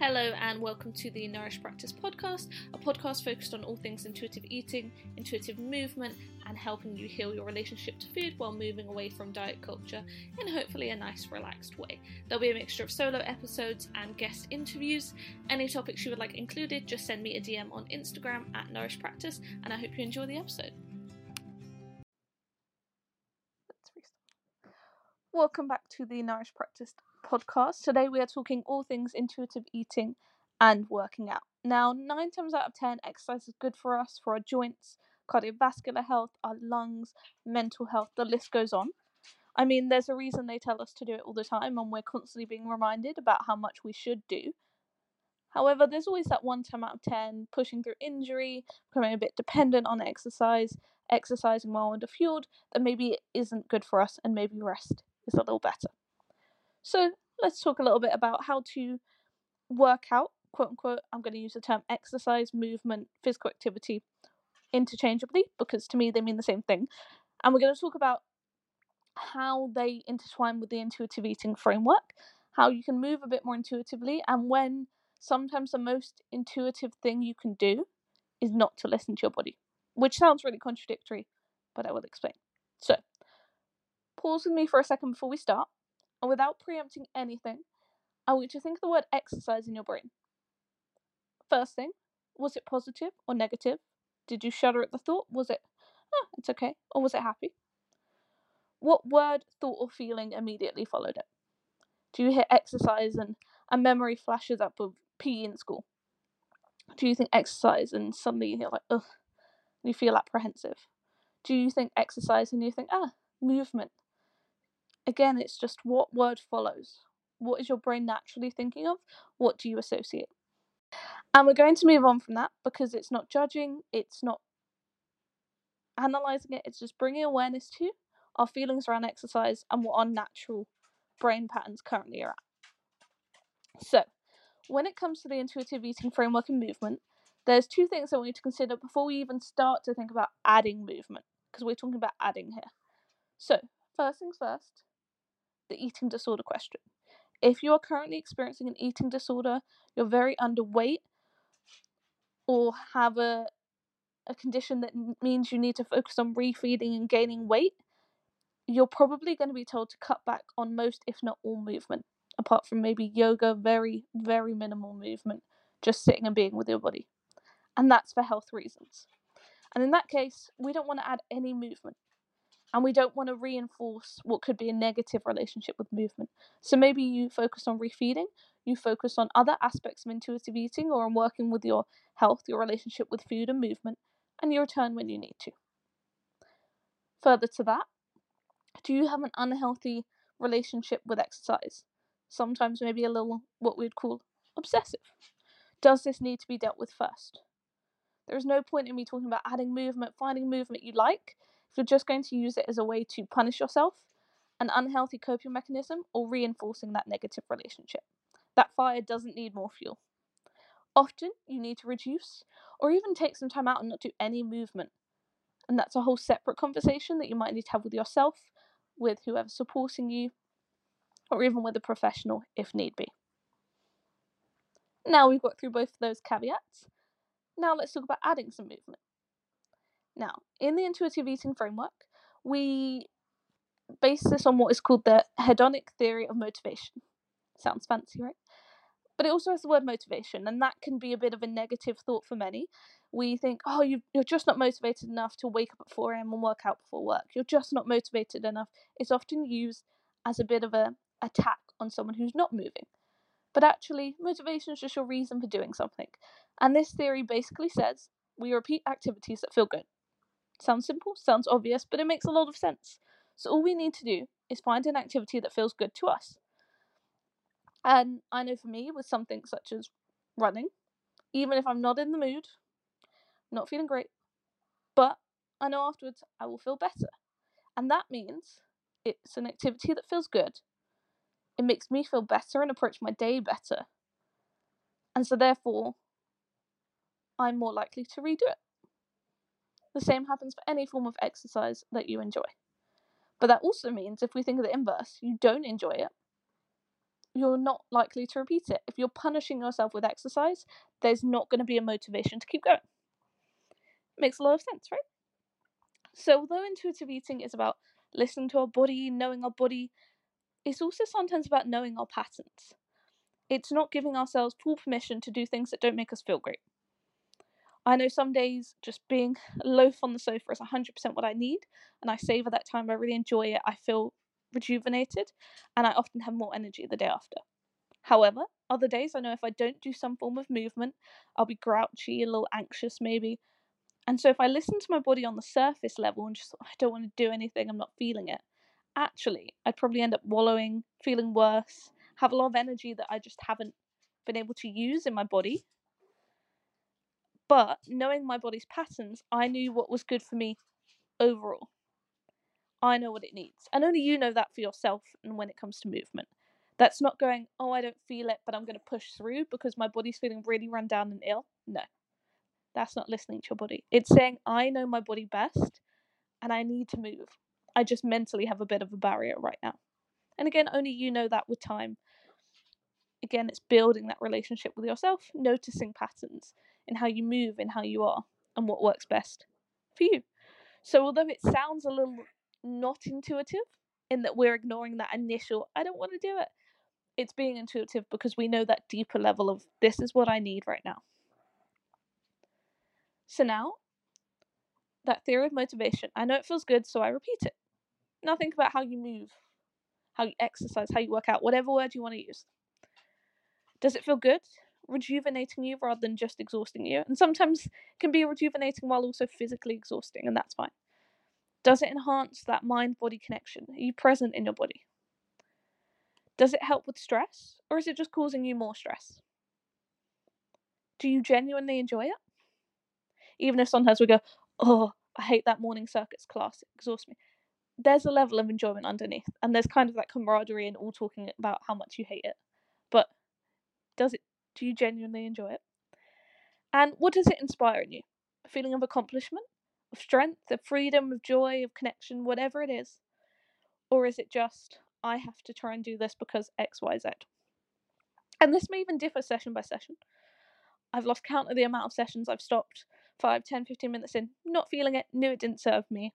Hello, and welcome to the Nourished Practice podcast, a podcast focused on all things intuitive eating, intuitive movement, and helping you heal your relationship to food while moving away from diet culture in hopefully a nice, relaxed way. There'll be a mixture of solo episodes and guest interviews. Any topics you would like included, just send me a DM on Instagram at Nourished Practice, and I hope you enjoy the episode. Welcome back to the Nourished Practice podcast. Today we are talking all things intuitive eating and working out. Now, nine times out of ten, exercise is good for us, for our joints, cardiovascular health, our lungs, mental health, the list goes on. I mean, there's a reason they tell us to do it all the time, and we're constantly being reminded about how much we should do. However, there's always that one time out of 10 pushing through injury, becoming a bit dependent on exercise, exercising while underfueled, that maybe isn't good for us, and maybe rest is a little better. So let's talk a little bit about how to work out, quote unquote. I'm going to use the term exercise, movement, physical activity interchangeably because to me they mean the same thing. And we're going to talk about how they intertwine with the intuitive eating framework, how you can move a bit more intuitively, and when sometimes the most intuitive thing you can do is not to listen to your body, which sounds really contradictory, but I will explain. So, pause with me for a second before we start and without preempting anything, I want you to think of the word exercise in your brain. First thing, was it positive or negative? Did you shudder at the thought? Was it, oh, it's okay, or was it happy? What word, thought, or feeling immediately followed it? Do you hear exercise and a memory flashes up of PE in school? Do you think exercise and suddenly you're like, ugh, you feel apprehensive? Do you think exercise and you think, ah, movement? Again, it's just what word follows. What is your brain naturally thinking of? What do you associate? And we're going to move on from that because it's not judging, it's not analyzing it, it's just bringing awareness to our feelings around exercise and what our natural brain patterns currently are at. So, when it comes to the intuitive eating framework and movement, there's two things I want you to consider before we even start to think about adding movement, because we're talking about adding here. So, first things first, the eating disorder question. If you are currently experiencing an eating disorder, you're very underweight, or have a a condition that means you need to focus on refeeding and gaining weight, you're probably going to be told to cut back on most, if not all, movement, apart from maybe yoga, very, very minimal movement, just sitting and being with your body. And that's for health reasons. And in that case, we don't want to add any movement and we don't want to reinforce what could be a negative relationship with movement. So maybe you focus on refeeding, you focus on other aspects of intuitive eating or on working with your health, your relationship with food and movement, and you return when you need to. Further to that, do you have an unhealthy relationship with exercise? Sometimes maybe a little what we'd call obsessive. Does this need to be dealt with first? There is no point in me talking about adding movement, finding movement you like, you're just going to use it as a way to punish yourself, an unhealthy coping mechanism, or reinforcing that negative relationship. That fire doesn't need more fuel. Often, you need to reduce or even take some time out and not do any movement. And that's a whole separate conversation that you might need to have with yourself, with whoever's supporting you, or even with a professional if need be. Now we've got through both of those caveats. Now let's talk about adding some movement. Now, in the intuitive eating framework, we base this on what is called the hedonic theory of motivation. Sounds fancy, right? But it also has the word motivation, and that can be a bit of a negative thought for many. We think, oh, you, you're just not motivated enough to wake up at 4 a.m. and work out before work. You're just not motivated enough. It's often used as a bit of a attack on someone who's not moving. But actually, motivation is just your reason for doing something. And this theory basically says we repeat activities that feel good. Sounds simple, sounds obvious, but it makes a lot of sense. So all we need to do is find an activity that feels good to us. And I know for me, with something such as running, even if I'm not in the mood, not feeling great, but I know afterwards I will feel better. And that means it's an activity that feels good. It makes me feel better and approach my day better. And so, therefore, I'm more likely to redo it. The same happens for any form of exercise that you enjoy. But that also means if we think of the inverse, you don't enjoy it, you're not likely to repeat it. If you're punishing yourself with exercise, there's not going to be a motivation to keep going. Makes a lot of sense, right? So, although intuitive eating is about listening to our body, knowing our body, it's also sometimes about knowing our patterns. It's not giving ourselves full permission to do things that don't make us feel great. I know some days just being loaf on the sofa is 100% what I need, and I savor that time. I really enjoy it. I feel rejuvenated, and I often have more energy the day after. However, other days I know if I don't do some form of movement, I'll be grouchy, a little anxious maybe. And so if I listen to my body on the surface level and just oh, I don't want to do anything, I'm not feeling it, actually I'd probably end up wallowing, feeling worse, have a lot of energy that I just haven't been able to use in my body. But knowing my body's patterns, I knew what was good for me overall. I know what it needs. And only you know that for yourself and when it comes to movement. That's not going, oh, I don't feel it, but I'm going to push through because my body's feeling really run down and ill. No. That's not listening to your body. It's saying, I know my body best and I need to move. I just mentally have a bit of a barrier right now. And again, only you know that with time. Again, it's building that relationship with yourself, noticing patterns in how you move, in how you are, and what works best for you. So, although it sounds a little not intuitive in that we're ignoring that initial, I don't want to do it, it's being intuitive because we know that deeper level of this is what I need right now. So, now that theory of motivation, I know it feels good, so I repeat it. Now, think about how you move, how you exercise, how you work out, whatever word you want to use. Does it feel good? Rejuvenating you rather than just exhausting you? And sometimes can be rejuvenating while also physically exhausting, and that's fine. Does it enhance that mind body connection? Are you present in your body? Does it help with stress, or is it just causing you more stress? Do you genuinely enjoy it? Even if sometimes we go, oh, I hate that morning circuits class, it exhausts me. There's a level of enjoyment underneath, and there's kind of that camaraderie and all talking about how much you hate it. But does it? Do you genuinely enjoy it? And what does it inspire in you? A feeling of accomplishment? of strength, of freedom, of joy, of connection, whatever it is? Or is it just, I have to try and do this because XYZ? And this may even differ session by session. I've lost count of the amount of sessions I've stopped 5, 10, 15 minutes in, not feeling it, knew it didn't serve me,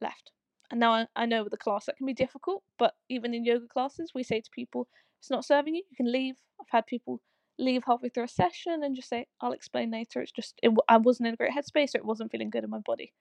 left. And now I, I know with the class that can be difficult, but even in yoga classes, we say to people, it's not serving you, you can leave. I've had people leave halfway through a session and just say, I'll explain later. It's just, it, I wasn't in a great headspace or it wasn't feeling good in my body.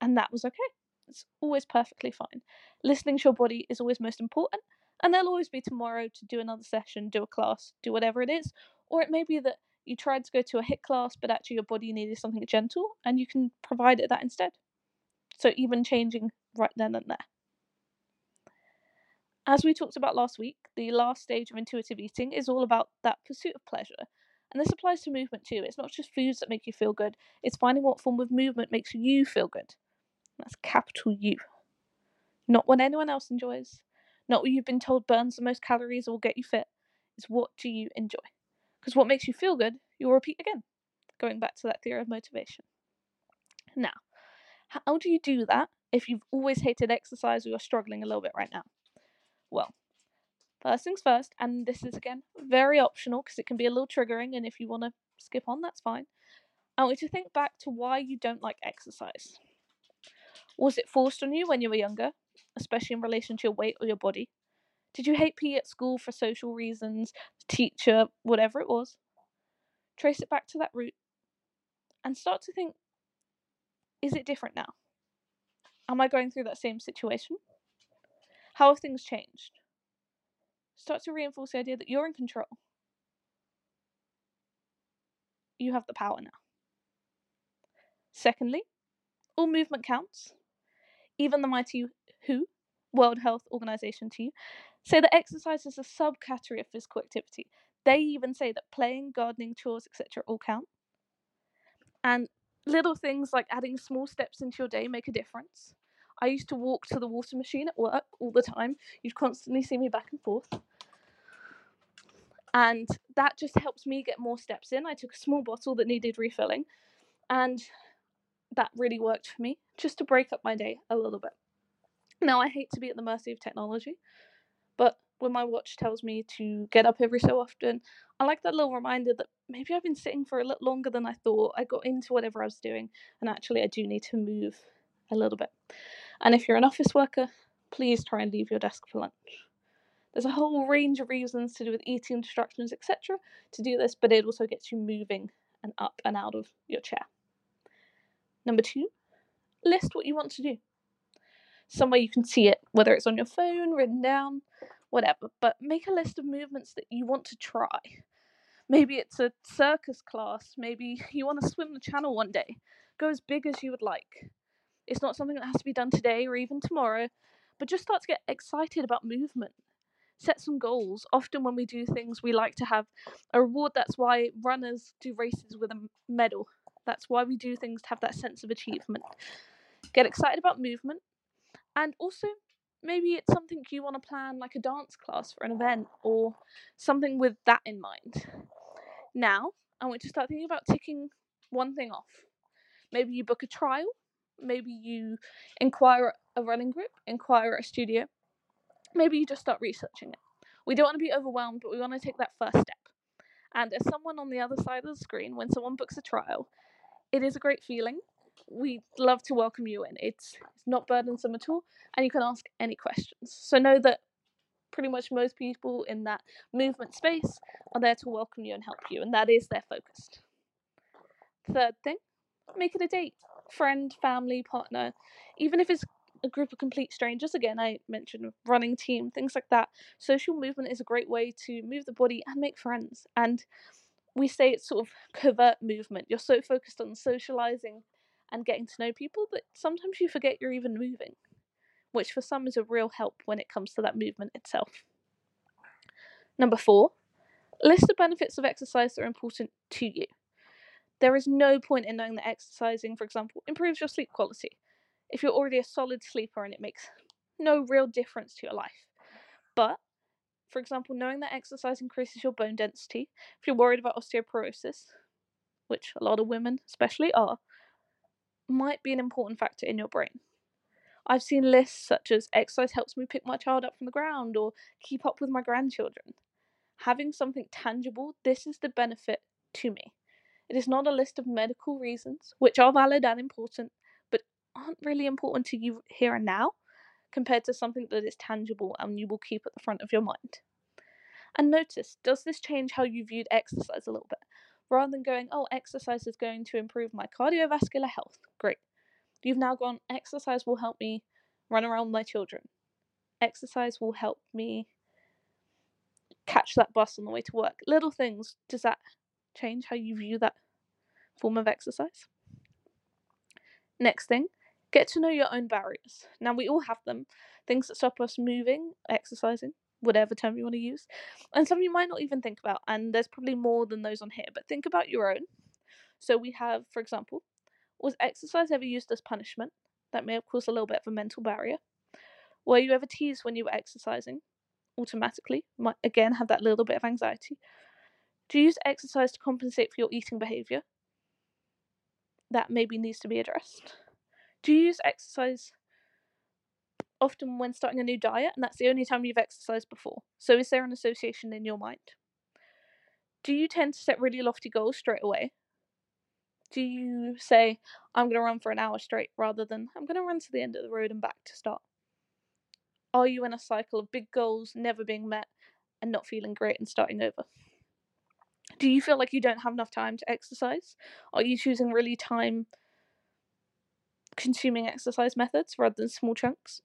And that was okay. It's always perfectly fine. Listening to your body is always most important. And there'll always be tomorrow to do another session, do a class, do whatever it is. Or it may be that you tried to go to a HIIT class, but actually your body needed something gentle and you can provide it that instead. So even changing right then and there. As we talked about last week, the last stage of intuitive eating is all about that pursuit of pleasure. And this applies to movement too. It's not just foods that make you feel good, it's finding what form of movement makes you feel good. That's capital U. Not what anyone else enjoys, not what you've been told burns the most calories or will get you fit. It's what do you enjoy? Because what makes you feel good, you'll repeat again. Going back to that theory of motivation. Now, how do you do that if you've always hated exercise or you're struggling a little bit right now? Well, first things first, and this is again very optional because it can be a little triggering, and if you want to skip on, that's fine. I want you to think back to why you don't like exercise. Was it forced on you when you were younger, especially in relation to your weight or your body? Did you hate PE at school for social reasons, teacher, whatever it was? Trace it back to that root and start to think is it different now? Am I going through that same situation? How have things changed? Start to reinforce the idea that you're in control. You have the power now. Secondly, all movement counts. Even the mighty WHO, World Health Organization to you, say that exercise is a subcategory of physical activity. They even say that playing, gardening, chores, etc., all count. And little things like adding small steps into your day make a difference. I used to walk to the water machine at work all the time. You'd constantly see me back and forth. And that just helps me get more steps in. I took a small bottle that needed refilling, and that really worked for me just to break up my day a little bit. Now, I hate to be at the mercy of technology, but when my watch tells me to get up every so often, I like that little reminder that maybe I've been sitting for a little longer than I thought. I got into whatever I was doing, and actually, I do need to move a little bit. And if you're an office worker, please try and leave your desk for lunch. There's a whole range of reasons to do with eating instructions, etc., to do this, but it also gets you moving and up and out of your chair. Number two, list what you want to do. Somewhere you can see it, whether it's on your phone, written down, whatever, but make a list of movements that you want to try. Maybe it's a circus class, maybe you want to swim the channel one day. Go as big as you would like. It's not something that has to be done today or even tomorrow, but just start to get excited about movement set some goals. Often, when we do things, we like to have a reward. That's why runners do races with a medal. That's why we do things to have that sense of achievement. Get excited about movement, and also maybe it's something you want to plan, like a dance class for an event or something with that in mind. Now, I want you to start thinking about ticking one thing off. Maybe you book a trial, maybe you inquire a running group, inquire a studio, maybe you just start researching it. We don't want to be overwhelmed, but we want to take that first step. And as someone on the other side of the screen, when someone books a trial, it is a great feeling. We love to welcome you in. It's it's not burdensome at all, and you can ask any questions. So know that pretty much most people in that movement space are there to welcome you and help you, and that is their focus. Third thing, make it a date. Friend, family, partner, even if it's a group of complete strangers. Again, I mentioned running team, things like that. Social movement is a great way to move the body and make friends. And we say it's sort of covert movement. You're so focused on socializing and getting to know people that sometimes you forget you're even moving, which for some is a real help when it comes to that movement itself. Number four, list the benefits of exercise that are important to you. There is no point in knowing that exercising, for example, improves your sleep quality if you're already a solid sleeper and it makes no real difference to your life. But, for example, knowing that exercise increases your bone density, if you're worried about osteoporosis, which a lot of women especially are, might be an important factor in your brain. I've seen lists such as exercise helps me pick my child up from the ground or keep up with my grandchildren. Having something tangible, this is the benefit to me. It is not a list of medical reasons, which are valid and important, but aren't really important to you here and now compared to something that is tangible and you will keep at the front of your mind. And notice, does this change how you viewed exercise a little bit? Rather than going, oh, exercise is going to improve my cardiovascular health. Great. You've now gone, exercise will help me run around my children. Exercise will help me catch that bus on the way to work. Little things, does that change how you view that form of exercise? Next thing, Get to know your own barriers. Now, we all have them things that stop us moving, exercising, whatever term you want to use, and some you might not even think about. And there's probably more than those on here, but think about your own. So, we have, for example, was exercise ever used as punishment? That may have caused a little bit of a mental barrier. Were you ever teased when you were exercising? Automatically, might again have that little bit of anxiety. Do you use exercise to compensate for your eating behavior? That maybe needs to be addressed. Do you use exercise often when starting a new diet, and that's the only time you've exercised before? So, is there an association in your mind? Do you tend to set really lofty goals straight away? Do you say, I'm going to run for an hour straight rather than I'm going to run to the end of the road and back to start? Are you in a cycle of big goals never being met and not feeling great and starting over? Do you feel like you don't have enough time to exercise? Are you choosing really time consuming exercise methods rather than small chunks.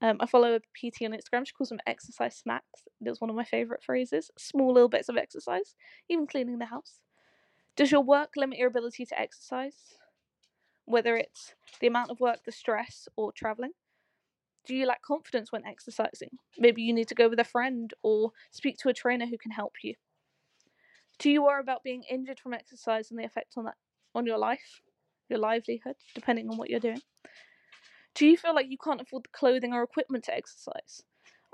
Um, I follow a PT on Instagram. She calls them exercise snacks. Is one of my favourite phrases. Small little bits of exercise, even cleaning the house. Does your work limit your ability to exercise? Whether it's the amount of work, the stress, or travelling? Do you lack confidence when exercising? Maybe you need to go with a friend or speak to a trainer who can help you. Do you worry about being injured from exercise and the effect on that on your life? your livelihood, depending on what you're doing? Do you feel like you can't afford the clothing or equipment to exercise?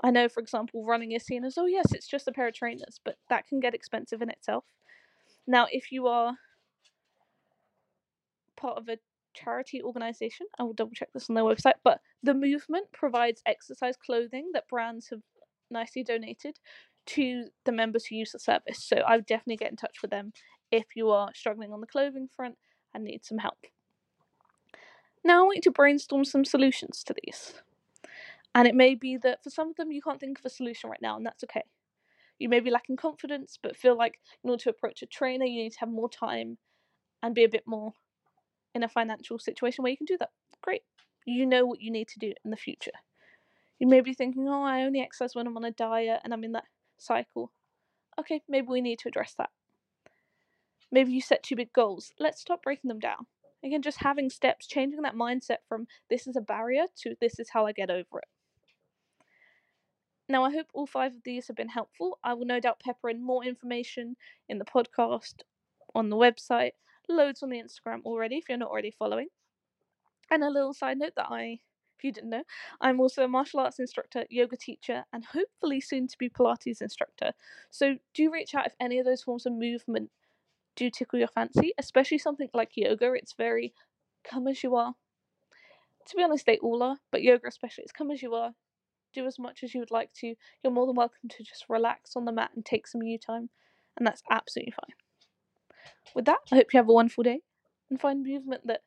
I know, for example, running is seen as, oh, yes, it's just a pair of trainers, but that can get expensive in itself. Now, if you are part of a charity organization, I will double check this on their website, but the movement provides exercise clothing that brands have nicely donated to the members who use the service. So I would definitely get in touch with them if you are struggling on the clothing front and need some help. Now I want you to brainstorm some solutions to these. And it may be that for some of them you can't think of a solution right now, and that's okay. You may be lacking confidence, but feel like in order to approach a trainer, you need to have more time and be a bit more in a financial situation where you can do that. Great. You know what you need to do in the future. You may be thinking, oh, I only exercise when I'm on a diet and I'm in that cycle. Okay, maybe we need to address that. Maybe you set too big goals. Let's stop breaking them down. Again, just having steps, changing that mindset from this is a barrier to this is how I get over it. Now, I hope all five of these have been helpful. I will no doubt pepper in more information in the podcast, on the website, loads on the Instagram already if you're not already following. And a little side note that I, if you didn't know, I'm also a martial arts instructor, yoga teacher, and hopefully soon to be Pilates instructor. So do reach out if any of those forms of movement do tickle your fancy, especially something like yoga. It's very come as you are. To be honest, they all are, but yoga especially, it's come as you are. Do as much as you would like to. You're more than welcome to just relax on the mat and take some you time, and that's absolutely fine. With that, I hope you have a wonderful day and find movement that